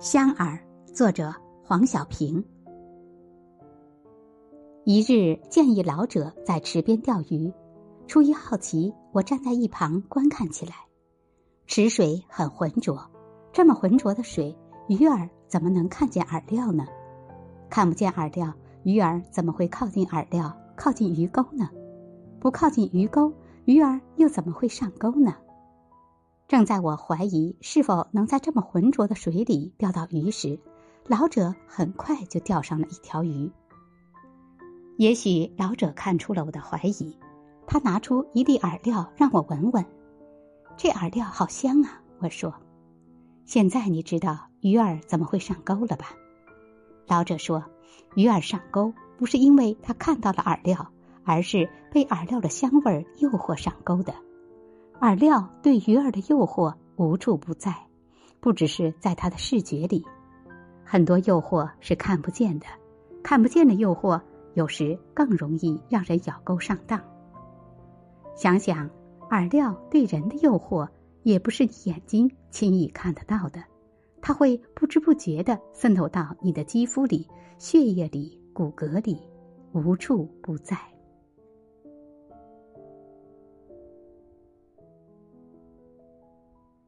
香饵，作者黄小平。一日，见一老者在池边钓鱼，出于好奇，我站在一旁观看起来。池水很浑浊，这么浑浊的水，鱼儿怎么能看见饵料呢？看不见饵料，鱼儿怎么会靠近饵料、靠近鱼钩呢？不靠近鱼钩，鱼儿又怎么会上钩呢？正在我怀疑是否能在这么浑浊的水里钓到鱼时，老者很快就钓上了一条鱼。也许老者看出了我的怀疑，他拿出一粒饵料让我闻闻。这饵料好香啊！我说：“现在你知道鱼儿怎么会上钩了吧？”老者说：“鱼儿上钩不是因为他看到了饵料，而是被饵料的香味诱惑上钩的。”饵料对鱼儿的诱惑无处不在，不只是在它的视觉里，很多诱惑是看不见的，看不见的诱惑有时更容易让人咬钩上当。想想，饵料对人的诱惑也不是眼睛轻易看得到的，它会不知不觉地渗透到你的肌肤里、血液里、骨骼里，无处不在。